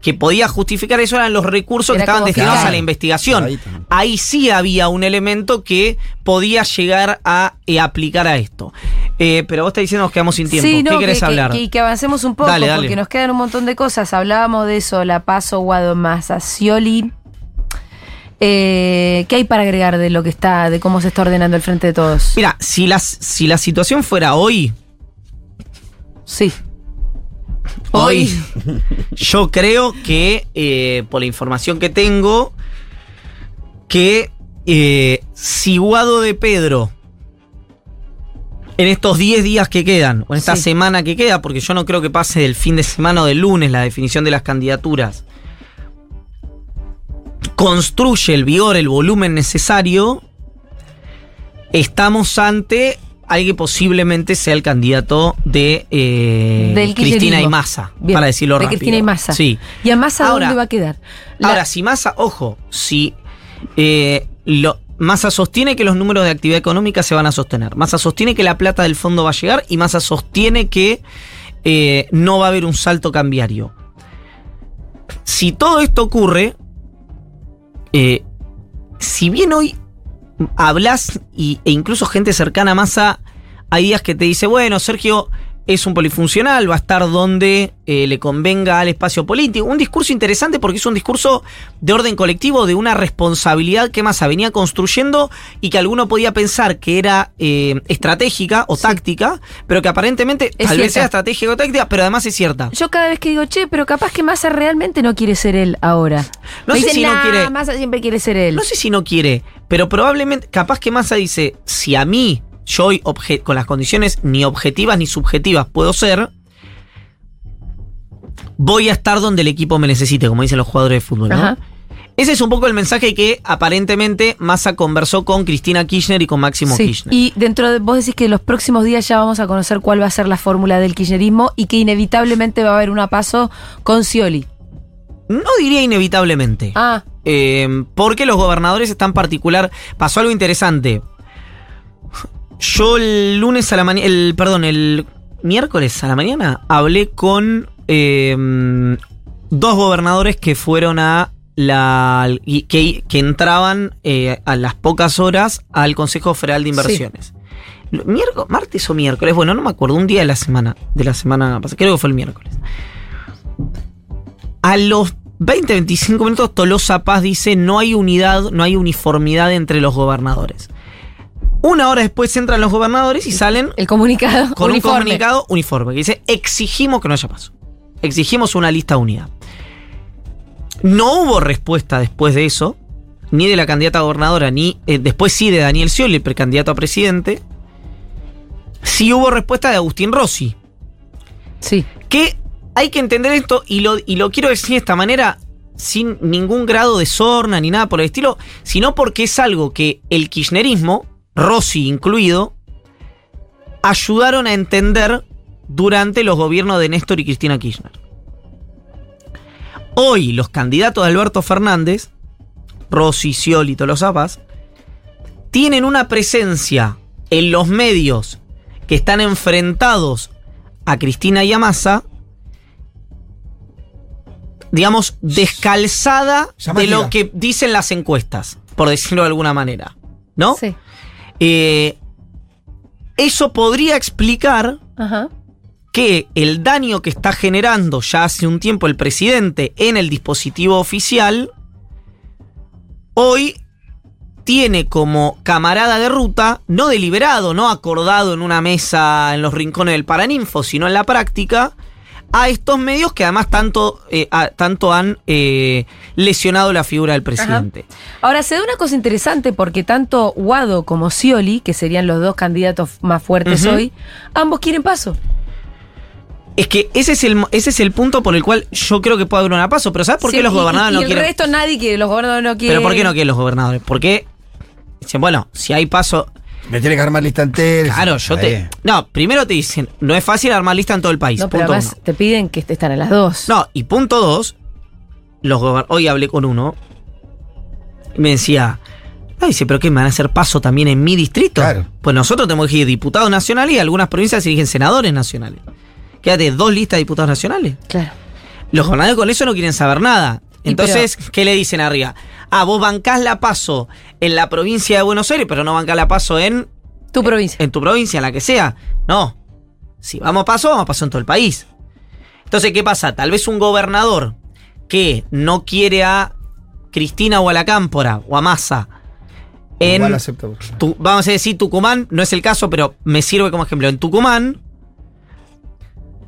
que podía justificar eso eran los recursos que estaban destinados fiscal. a la investigación. Ahí sí había un elemento que podía llegar a eh, aplicar a esto. Eh, pero vos estás diciendo nos quedamos sin tiempo. Sí, no, ¿Qué querés que, hablar? Que, que avancemos un poco, Dale, dale. porque nos quedan un montón de cosas. Hablábamos de eso, la Paso, Guado, Massa, Scioli. Eh, ¿Qué hay para agregar de lo que está, de cómo se está ordenando el frente de todos? Mira, si, las, si la situación fuera hoy, Sí. Hoy, yo creo que, eh, por la información que tengo, que eh, si Guado de Pedro, en estos 10 días que quedan, o en esta Sí. semana que queda, porque yo no creo que pase del fin de semana o del lunes la definición de las candidaturas, construye el vigor, el volumen necesario, estamos ante alguien que posiblemente sea el candidato de eh, Cristina y Massa, Bien, para decirlo de rápido. Cristina y Massa. Sí. ¿Y a Massa Ahora- dónde va a quedar? La- Ahora, si Massa, ojo, si eh, lo, Massa sostiene que los números de actividad económica se van a sostener, Massa sostiene que la plata del fondo va a llegar y Massa sostiene que eh, no va a haber un salto cambiario. Si todo esto ocurre, si bien hoy hablas y, e incluso gente cercana a Massa, hay días que te dice, bueno, Sergio es un polifuncional, va a estar donde eh, le convenga al espacio político. Un discurso interesante porque es un discurso de orden colectivo, de una responsabilidad que Massa venía construyendo y que alguno podía pensar que era eh, estratégica o táctica, pero que aparentemente Es tal vez sea estratégica o táctica, pero además es cierta. Yo cada vez que digo, che, pero capaz que Massa realmente no quiere ser él ahora. No Me sé dicen, si no "Nah, quiere- Massa siempre quiere ser él. No sé si no quiere, pero probablemente, capaz que Massa dice, si a mí, yo hoy con las condiciones ni objetivas ni subjetivas puedo ser, voy a estar donde el equipo me necesite, como dicen los jugadores de fútbol, ¿no? Ese es un poco el mensaje que aparentemente Massa conversó con Cristina Kirchner y con Máximo Sí, Kirchner. Y dentro de vos decís que los próximos días ya vamos a conocer cuál va a ser la fórmula del kirchnerismo y que inevitablemente va a haber una paso con Scioli. No diría inevitablemente. Ah, Eh, porque los gobernadores están particular. Pasó algo interesante. Yo el lunes a la mañana. El, perdón, el miércoles a la mañana hablé con eh, dos gobernadores que fueron a la. que entraban eh, a las pocas horas al Consejo Federal de Inversiones. Miércoles, martes o miércoles, bueno, no me acuerdo, un día de la semana, de la semana pasada, creo que fue el miércoles. A los 20, 25 minutos, Tolosa Paz dice no hay unidad, no hay uniformidad entre los gobernadores. Una hora después entran los gobernadores y salen el comunicado. con uniforme. un comunicado uniforme que dice exigimos que no haya paso. Exigimos una lista unida. No hubo respuesta después de eso, ni de la candidata a gobernadora, ni eh, después sí de Daniel Scioli, el precandidato a presidente. Sí hubo respuesta de Agustín Rossi, Sí. que hay que entender esto y lo, y lo quiero decir de esta manera sin ningún grado de sorna ni nada por el estilo, sino porque es algo que el kirchnerismo, Rossi incluido, ayudaron a entender durante los gobiernos de Néstor y Cristina Kirchner. Hoy los candidatos de Alberto Fernández, Rossi, Scioli, Tolosa Paz, tienen una presencia en los medios que están enfrentados a Cristina y a Massa, digamos, descalzada de lo que dicen las encuestas, por decirlo de alguna manera. ¿No? Sí. Eh, eso podría explicar Ajá. que el daño que está generando ya hace un tiempo el presidente en el dispositivo oficial, hoy tiene como camarada de ruta, no deliberado, no acordado en una mesa en los rincones del Paraninfo, sino en la práctica, a estos medios que además tanto, eh, a- tanto han eh, lesionado la figura del presidente. Ahora, se da una cosa interesante porque tanto Guado como Scioli, que serían los dos candidatos más fuertes hoy, ambos quieren paso. Es que ese es, el, ese es el punto por el cual yo creo que puede haber una paso. Pero ¿sabes por qué los gobernadores y, no quieren? el resto nadie quiere, los gobernadores no quieren. Pero ¿por qué no quieren los gobernadores? Porque dicen, bueno, si hay paso. Me tiene que armar lista entera. Claro, yo Ahí. te. No, primero te dicen, no es fácil armar lista en todo el país. No, pero punto además uno. te piden que estén a las dos. No, y punto dos, los gober- hoy hablé con uno y me decía, ah, dice, pero ¿qué me van a hacer paso también en mi distrito? Claro. Pues nosotros tenemos que ir diputados nacionales y algunas provincias se eligen senadores nacionales. Quédate dos listas de diputados nacionales. Claro. Los gobernadores con eso no quieren saber nada. Entonces, ¿qué le dicen arriba? Ah, vos bancás la paso en la provincia de Buenos Aires, pero no bancás la paso en, Tu provincia. en tu provincia, en la que sea. No. Si vamos a paso, vamos a paso en todo el país. Entonces, ¿qué pasa? Tal vez un gobernador que no quiere a Cristina o a la Cámpora o a Massa en, Igual acepto. tu- vamos a decir Tucumán, no es el caso, pero me sirve como ejemplo. En Tucumán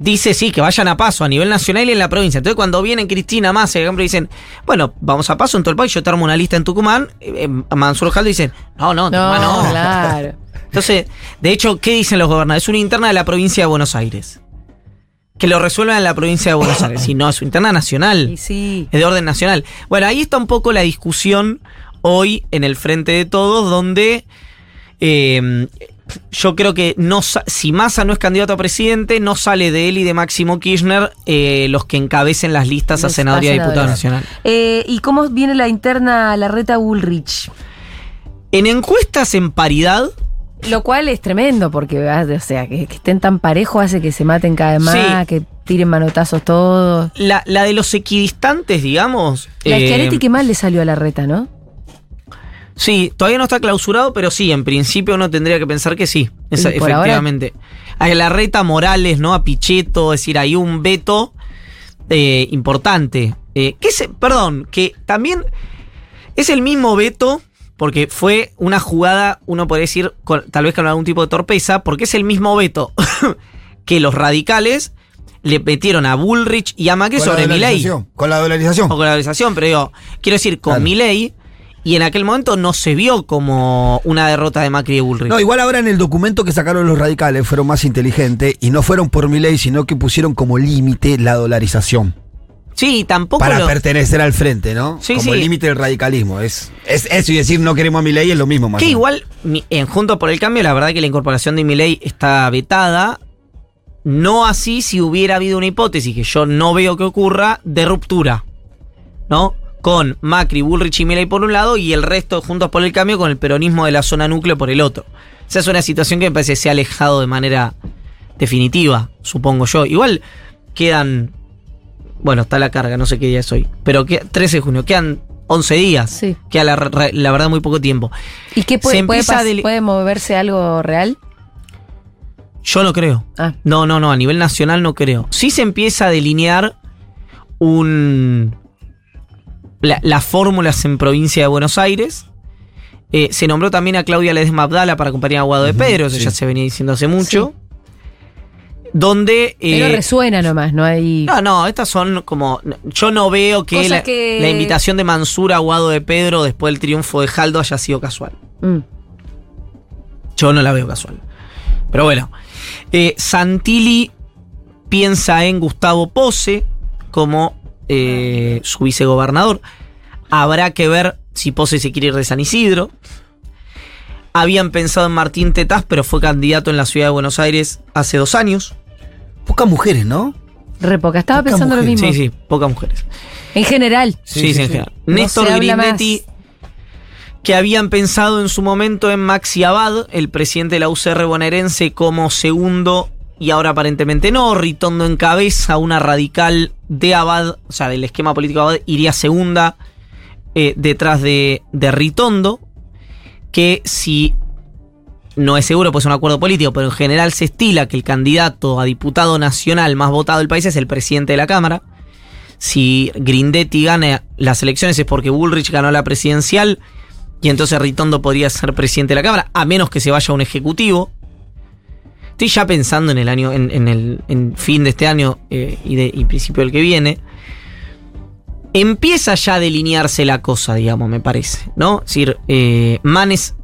dice sí, que vayan a paso a nivel nacional y en la provincia. Entonces cuando vienen Cristina más, por ejemplo, dicen, bueno, vamos a paso en todo el país, yo te armo una lista en Tucumán, eh, eh, Mansur Jaldo dicen, no, no, No, Tucumán no. claro. (laughs) Entonces, de hecho, ¿qué dicen los gobernadores? Es una interna de la provincia de Buenos Aires. Que lo resuelvan en la provincia de Buenos Aires. Si no, es una interna nacional. Sí. Es de orden nacional. Bueno, ahí está un poco la discusión hoy en el frente de todos, donde eh, yo creo que no si Massa no es candidato a presidente, no sale de él y de Máximo Kirchner eh, los que encabecen las listas a senaduría a y diputado nacional. Eh, ¿Y cómo viene la interna, la reta Bullrich? En encuestas en paridad, Lo cual es tremendo, porque ah, o sea, que, que estén tan parejos hace que se maten cada vez más, Sí. que tiren manotazos todos. la, la de los equidistantes, digamos. La eh, que mal le salió a la reta, ¿no? Sí, todavía no está clausurado, pero sí, en principio uno tendría que pensar que sí, esa- ahora- efectivamente. A la reta Morales, ¿no? A Pichetto, es decir, hay un veto eh, importante. Eh, que se, perdón, que también es el mismo veto, porque fue una jugada, uno podría decir, con- tal vez con algún tipo de torpeza, porque es el mismo veto (laughs) que los radicales le metieron a Bullrich y a Macri Con la sobre Milei Con la dolarización. o con la dolarización, pero digo, quiero decir, con Claro. Milei, y en aquel momento no se vio como una derrota de Macri y Bullrich. No, igual ahora en el documento que sacaron los radicales fueron más inteligentes y no fueron por mi ley, sino que pusieron como límite la dolarización. sí, tampoco Para lo- pertenecer al frente, ¿no? Sí, como sí. el límite del radicalismo. Es, es eso y decir no queremos a mi ley es lo mismo más. Que igual, en Junto por el Cambio, la verdad que la incorporación de Milei está vetada. No así si hubiera habido una hipótesis que yo no veo que ocurra de ruptura. ¿No? Con Macri, Bullrich y Milei por un lado y el resto Juntos por el Cambio con el peronismo de la zona núcleo por el otro. Esa es una situación que me parece que se ha alejado de manera definitiva, supongo yo. Igual quedan. Bueno, está la carga, no sé qué día es hoy. Pero que, 13 de junio, quedan 11 días. Sí. Queda la, verdad muy poco tiempo. ¿Y qué puede, puede, puede moverse algo real? Yo no creo. Ah, No, no, no, a nivel nacional no creo. Sí se empieza a delinear un. La- las fórmulas en provincia de Buenos Aires. Eh, se nombró también a Claudia Ledesma Abdala para acompañar a Guado de Pedro, eso sí. ya se venía diciendo hace mucho. Donde. pero eh, resuena nomás, no hay. no, no, estas son como. Yo no veo que, la, que- la invitación de Mansura a Guado de Pedro después del triunfo de Jaldo haya sido casual. Mm. Yo no la veo casual. Pero bueno. Eh, Santilli piensa en Gustavo Pose como eh, su vicegobernador. Habrá que ver si Pose se quiere ir de San Isidro. Habían pensado en Martín Tetaz, pero fue candidato en la ciudad de Buenos Aires hace dos años. Pocas mujeres, ¿no? Re poca. Estaba pensando lo mismo. Sí, sí, pocas mujeres. En general. Sí, Sí, sí, sí, en general. No Néstor Grindetti, que habían pensado en su momento en Maxi Abad, el presidente de la UCR bonaerense, como segundo, y ahora aparentemente no. Ritondo en cabeza, una radical de Abad, o sea, del esquema político de Abad, iría segunda eh, detrás de, de Ritondo, que si no es seguro, pues es un acuerdo político, pero en general se estila que el candidato a diputado nacional más votado del país es el presidente de la Cámara. Si Grindetti gana las elecciones es porque Bullrich ganó la presidencial y entonces Ritondo podría ser presidente de la Cámara, a menos que se vaya un ejecutivo. Estoy ya pensando en el año, en, el fin de este año eh, y, principio del que viene. Empieza ya a delinearse la cosa, digamos, me parece, ¿no? Es decir, eh, Manes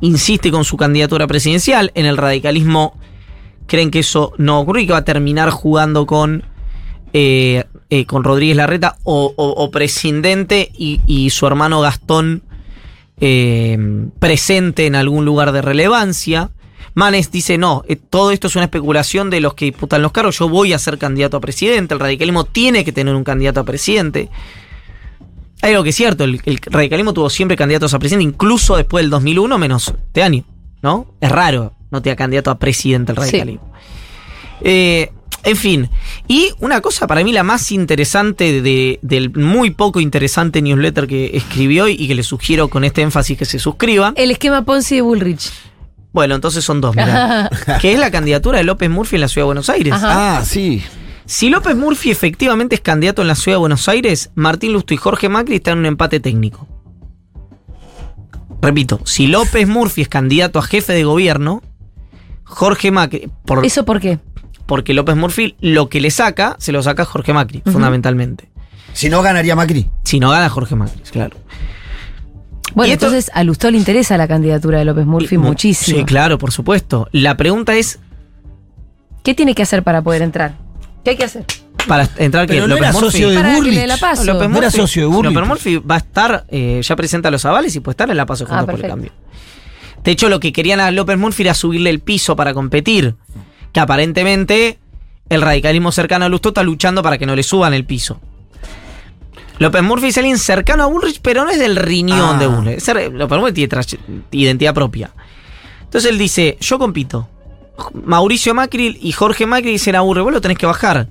insiste con su candidatura presidencial. En el radicalismo creen que eso no ocurre y que va a terminar jugando con, eh, con Rodríguez Larreta o, o- presidente y, su hermano Gastón presente en algún lugar de relevancia. Manes dice, no, eh, todo esto es una especulación de los que disputan los cargos, yo voy a ser candidato a presidente, el radicalismo tiene que tener un candidato a presidente. Hay algo que es cierto, el, el radicalismo tuvo siempre candidatos a presidente, incluso después del 2001, menos este año, ¿no? Es raro no tener candidato a presidente el Sí. radicalismo. Eh, en fin, y una cosa para mí la más interesante de- del muy poco interesante newsletter que escribió y que le sugiero con este énfasis que se suscriban. El esquema Ponzi de Bullrich. Bueno, entonces son dos, mirá. (laughs) que es la candidatura de López Murphy en la ciudad de Buenos Aires. Ajá. Ah, sí. Si López Murphy efectivamente es candidato en la ciudad de Buenos Aires, Martín Lusto y Jorge Macri están en un empate técnico. Repito, si López Murphy es candidato a jefe de gobierno, Jorge Macri, por, ¿Eso por qué? porque López Murphy lo que le saca, se lo saca a Jorge Macri, fundamentalmente. Si no, ganaría Macri. Si no gana Jorge Macri, claro. Bueno, esto- entonces a Lustó le interesa la candidatura de López Murphy Y muchísimo. Sí, claro, por supuesto. La pregunta es, ¿Qué tiene que hacer para poder entrar? ¿Qué hay que hacer? para entrar que no López era Murphy... socio de Burlich. López era Murphy- socio de Burlich. López Murphy va a estar, eh, ya presenta los avales y puede estar en la paso Juntos Ah, por el. Cambio. De hecho, lo que querían a López Murphy era subirle el piso para competir. Que aparentemente el radicalismo cercano a Lustó está luchando para que no le suban el piso. López Murphy es alguien cercano a Bullrich, pero no es del riñón Ah. de Bullrich. Es ser- López Murphy tiene identidad propia. Entonces él dice, yo compito. Mauricio Macri y Jorge Macri dicen a Burri, vos lo tenés que bajar.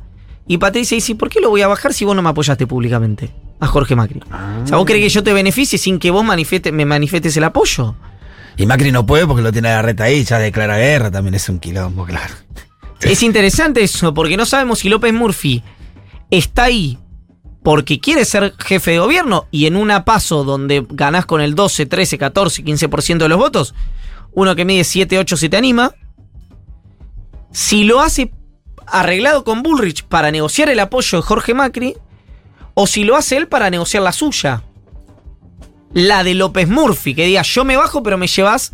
Y Patricia dice, ¿por qué lo voy a bajar si vos no me apoyaste públicamente? A Jorge Macri. O sea, ¿vos querés que yo te beneficie sin que vos me manifestes el apoyo? Y Macri no puede porque lo tiene la reta ahí, ya declara guerra, también es un quilombo, claro. Es interesante eso, porque no sabemos si López Murphy está ahí porque quiere ser jefe de gobierno y en una paso donde ganás con el 12, 13, 14, 15% de los votos, uno que mide 7, 8 se te anima. Si lo hace arreglado con Bullrich para negociar el apoyo de Jorge Macri, o si lo hace él para negociar la suya. La de López Murphy, que diga yo me bajo pero me llevas.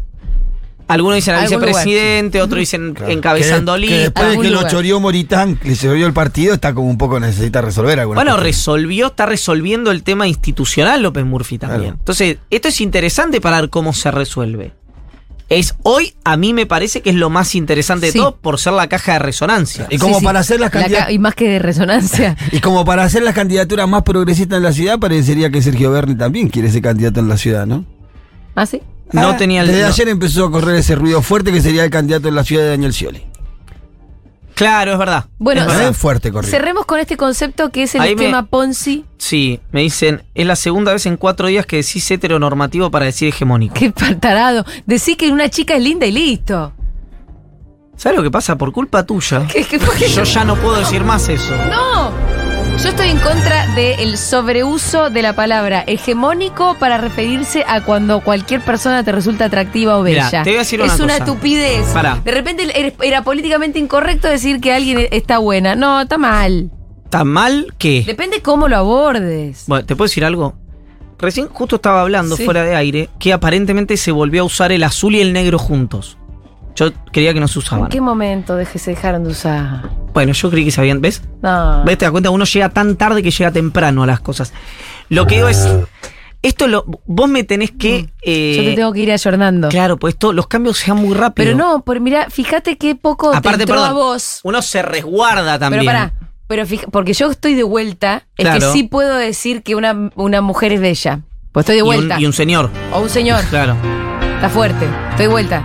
Algunos dicen al vicepresidente, otros dicen encabezando que, que lista. después de que lo choreó Moritán, le choreó el partido, está como un poco necesita resolver alguna Bueno, cosa. resolvió, está resolviendo el tema institucional López Murphy también. Claro. Entonces, esto es interesante para ver cómo se resuelve. Es hoy, a mí me parece que es lo más interesante Sí. de todo por ser la caja de resonancia. Y como Sí, sí. para hacer las La ca- candidaturas. Y más que de resonancia. (laughs) Y como para hacer las candidaturas más progresistas en la ciudad, parecería que Sergio Berni también quiere ser candidato en la ciudad, ¿no? ¿Ah, sí? No Ah, tenía el- Desde no. ayer empezó a correr ese ruido fuerte que sería el candidato en la ciudad de Daniel Scioli. Claro, es verdad. Bueno, Es verdad. Fuerte corrido. Cerremos con este concepto que es el Ahí me- esquema Ponzi. Sí, me dicen, es la segunda vez en cuatro días que decís heteronormativo para decir hegemónico. Qué tarado. Decir que una chica es linda y listo. ¿Sabes lo que pasa? Por culpa tuya. (laughs) ¿Qué- qué- por qué? Yo ya no puedo decir más eso. No. Yo estoy en contra del sobreuso de la palabra hegemónico para referirse a cuando cualquier persona te resulta atractiva o Mirá, bella. te voy a decir es una una cosa. estupidez. Pará. De repente era políticamente incorrecto decir que alguien está buena. No, está mal. ¿Está mal que Depende cómo lo abordes. Bueno, ¿te puedo decir algo? Recién justo estaba hablando Sí. fuera de aire que aparentemente se volvió a usar el azul y el negro juntos. Yo creía que no se ¿En usaban. qué momento se dejaron de usar? Bueno, yo creí que se habían. ¿Ves? No. ¿Ves? Te das cuenta, uno llega tan tarde que llega temprano a las cosas. Lo que digo es. Esto lo. Vos me tenés que. eh, Yo te tengo que ir ayornando. Claro, pues esto, los cambios se dan muy rápido. Pero no, por mira, fíjate qué poco Aparte, te entró perdón, a vos. Uno se resguarda también. Pero pará, pero fija- porque yo estoy de vuelta, es que sí puedo decir que una, una mujer es bella. Pues estoy de Y un- vuelta. y un señor. O un señor. Claro. Está fuerte. Estoy de vuelta.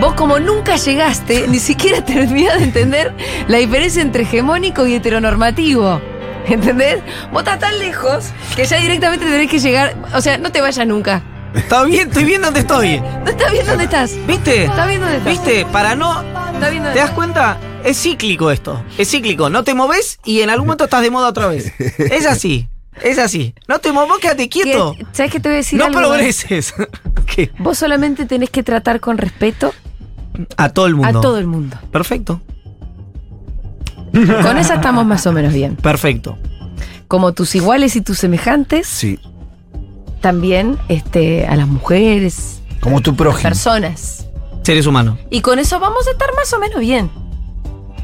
Vos como nunca llegaste, ni siquiera (laughs) terminás de entender la diferencia entre hegemónico y heteronormativo. ¿Entendés? Vos estás tan lejos que ya directamente tenés que llegar. O sea, no te vayas nunca. Está bien, estoy bien donde estoy. ¿No estás bien dónde estás? ¿Viste? ¿Estás bien dónde estás? ¿Viste? Para no. ¿Estás bien dónde ¿Te das cuenta? Es cíclico esto. Es cíclico. No te moves y en algún momento estás de moda otra vez. Es así. Es así. No te muevas, quédate quieto. ¿Qué- ¿Sabes qué te voy a decir? No algo? progreses. (laughs) ¿Qué? Vos solamente tenés que tratar con respeto A todo el A mundo. todo el mundo. Perfecto, Con esa estamos más o menos bien. perfecto. Como tus iguales y tus semejantes, Sí. también este, a las mujeres, Como tu prójimo. personas. Seres humanos. Y con eso vamos a estar más o menos bien.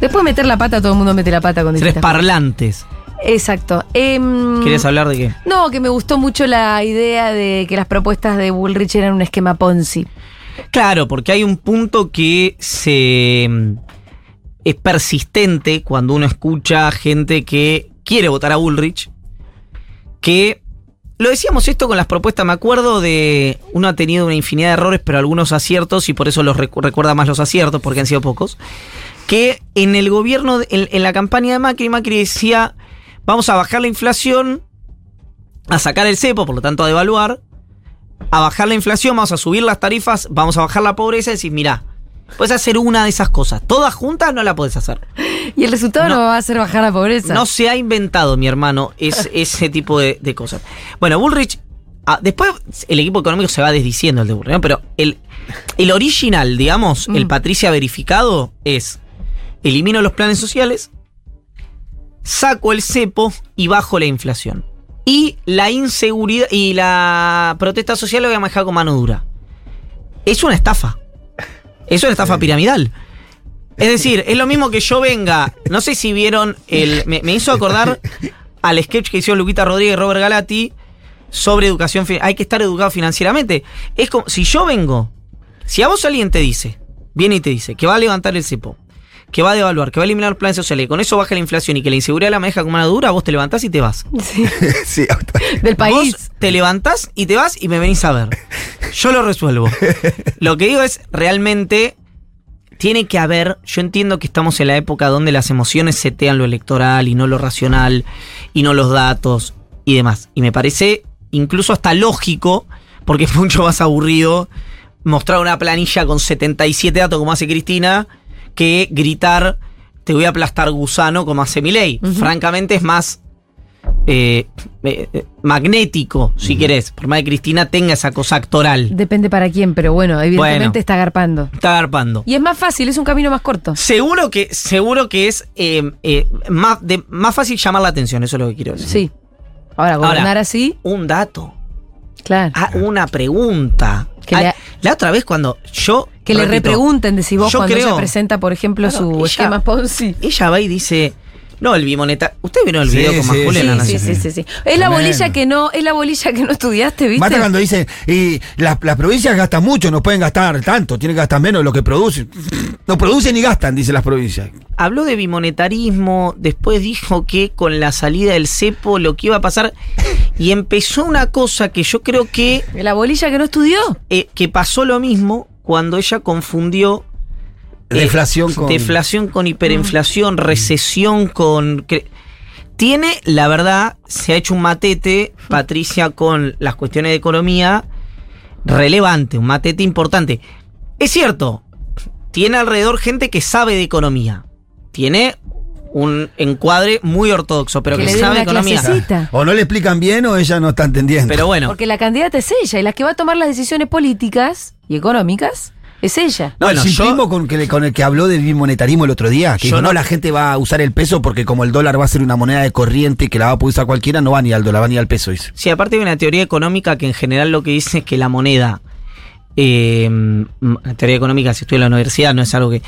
Después de meter la pata, todo el mundo mete la pata con Seres cosas. parlantes. Exacto. Em, ¿Quieres hablar de qué? No, que me gustó mucho la idea de que las propuestas de Bullrich eran un esquema Ponzi. Claro, porque hay un punto que se mm, es persistente cuando uno escucha gente que quiere votar a Bullrich, que lo decíamos esto con las propuestas, me acuerdo de uno ha tenido una infinidad de errores, pero algunos aciertos y por eso los recu- recuerda más los aciertos porque han sido pocos, que en el gobierno en, en la campaña de Macri Macri decía, vamos a bajar la inflación, a sacar el cepo, por lo tanto a devaluar, a bajar la inflación, vamos a subir las tarifas, vamos a bajar la pobreza y decís, mirá, puedes hacer una de esas cosas. Todas juntas no la puedes hacer. (laughs) Y el resultado no, No. va a ser bajar la pobreza. No se ha inventado, mi hermano, es, (laughs) ese tipo de, de cosas. Bueno, Bullrich, ah, después el equipo económico se va desdiciendo el de Bullrich, ¿no? pero el, el original, digamos, el Mm. Patricia verificado es, elimino los planes sociales, saco el cepo y bajo la inflación. Y la inseguridad y la protesta social lo voy a manejar con mano dura. Es una estafa. Es una estafa piramidal. Es decir, es lo mismo que yo venga. No sé si vieron el. Me, me hizo acordar (laughs) al sketch que hicieron Luquita Rodríguez y Robert Galati sobre educación. Hay que estar educado financieramente. Es como. Si yo vengo. Si a vos alguien te dice. Viene y te dice que va a levantar el cepo. Que va a devaluar, que va a eliminar los planes sociales, y con eso baja la inflación y que la inseguridad la maneja con mano dura, vos te levantás y te vas. Sí, (laughs) sí, del país. Vos te levantás y te vas y me venís a ver. Yo lo resuelvo. (laughs) Lo que digo es, realmente, tiene que haber, yo entiendo que estamos en la época donde las emociones setean lo electoral y no lo racional y no los datos y demás. Y me parece incluso hasta lógico, porque es mucho más aburrido mostrar una planilla con 77 datos como hace Cristina que gritar te voy a aplastar gusano como hace Milei. Ujú. Francamente es más eh, eh, magnético, si querés, por más que Cristina tenga esa cosa actoral. Depende para quién, pero bueno, evidentemente Bueno. está agarpando. Está garpando. Y es más fácil, es un camino más corto. Seguro que, seguro que es eh, eh, más, de- más fácil llamar la atención, eso es lo que quiero decir. Sí. Ahora, gobernar así, Un dato, claro. ah, una pregunta. Que Ah, le- la otra vez cuando yo. que le repregunten, decís vos, yo cuando creo- ella presenta, por ejemplo, Claro, su ella- esquema Ponzi. Ella va y dice. No, el bimoneta. ¿Ustedes vieron el Sí, video con sí, en Sí, la sí, Nación? sí, sí, sí. Es la bolilla que no, es la bolilla que no estudiaste, ¿viste? Basta cuando dicen, y las, las provincias gastan mucho, no pueden gastar tanto, tienen que gastar menos de lo que producen. (laughs) No producen ni gastan, dicen las provincias. Habló de bimonetarismo, después dijo que con la salida del cepo lo que iba a pasar. Y empezó una cosa que yo creo que La bolilla que no estudió. eh, que pasó lo mismo cuando ella confundió Deflación con. deflación con hiperinflación, recesión con... Tiene, la verdad, se ha hecho un matete, Patricia, con las cuestiones de economía relevante, un matete importante. Es cierto, tiene alrededor gente que sabe de economía. Tiene un encuadre muy ortodoxo, pero Que que, sabe economía. clasecita. (laughs) O no le explican bien o ella no está entendiendo. Pero bueno, Porque la candidata es ella y la que va a tomar las decisiones políticas y económicas es ella. No, Bueno, el yo- simplismo con, que con el que habló del bimonetarismo el otro día, que Yo dijo, no, no- la gente va a usar el peso porque como el dólar va a ser una moneda de corriente que la va a poder usar cualquiera, no va ni al dólar, va ni al peso, dice. Sí, aparte hay una teoría económica que en general lo que dice es que la moneda, eh, la teoría económica, si estudia en la universidad, no es algo que,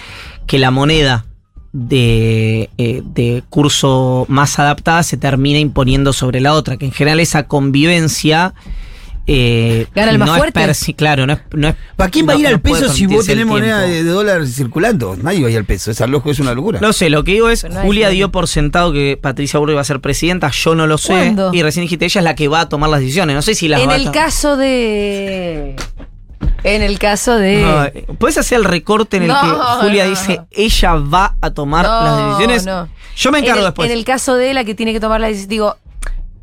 que la moneda de, eh, de curso más adaptada se termina imponiendo sobre la otra, que en general esa convivencia... Eh, Gana el más no fuerte. Es claro, no es, no es- ¿Para quién va a ir al peso si vos tenés moneda de, de dólar circulando? Nadie va a ir al peso, esa loco es una locura. No sé, lo que digo es, Julia dio por sentado que Patricia Burri iba a ser presidenta, yo no lo sé. ¿Cuándo? Y recién dijiste, ella es la que va a tomar las decisiones. No sé si las En va a el to- caso de. En el caso de. No, ¿Puedes hacer el recorte en el No, que Julia no, dice no. ella va a tomar No, las decisiones? no. Yo me en encargo el, después. En el caso de la que tiene que tomar la decisión, digo,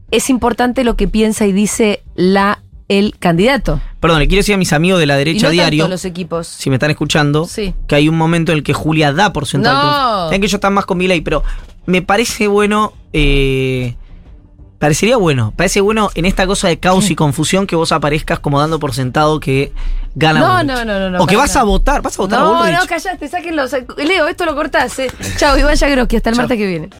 es importante lo que piensa y dice la el candidato. Perdón, le quiero decir a mis amigos de la Y derecha no diario, tanto los equipos. si me están escuchando, Sí. que hay un momento en el que Julia da por sentado. No. Que ellos están más con Milei, pero me parece bueno eh, Parecería bueno. Parece bueno en esta cosa de caos y confusión que vos aparezcas como dando por sentado que gana No, Bullrich. no, no, no, no, O que vas a votar. ¿Vas a votar a No, Bullrich? no, callate, sáquenlo. Leo, esto lo cortás. Eh. Chao, Iván Yagroski, hasta el martes que viene.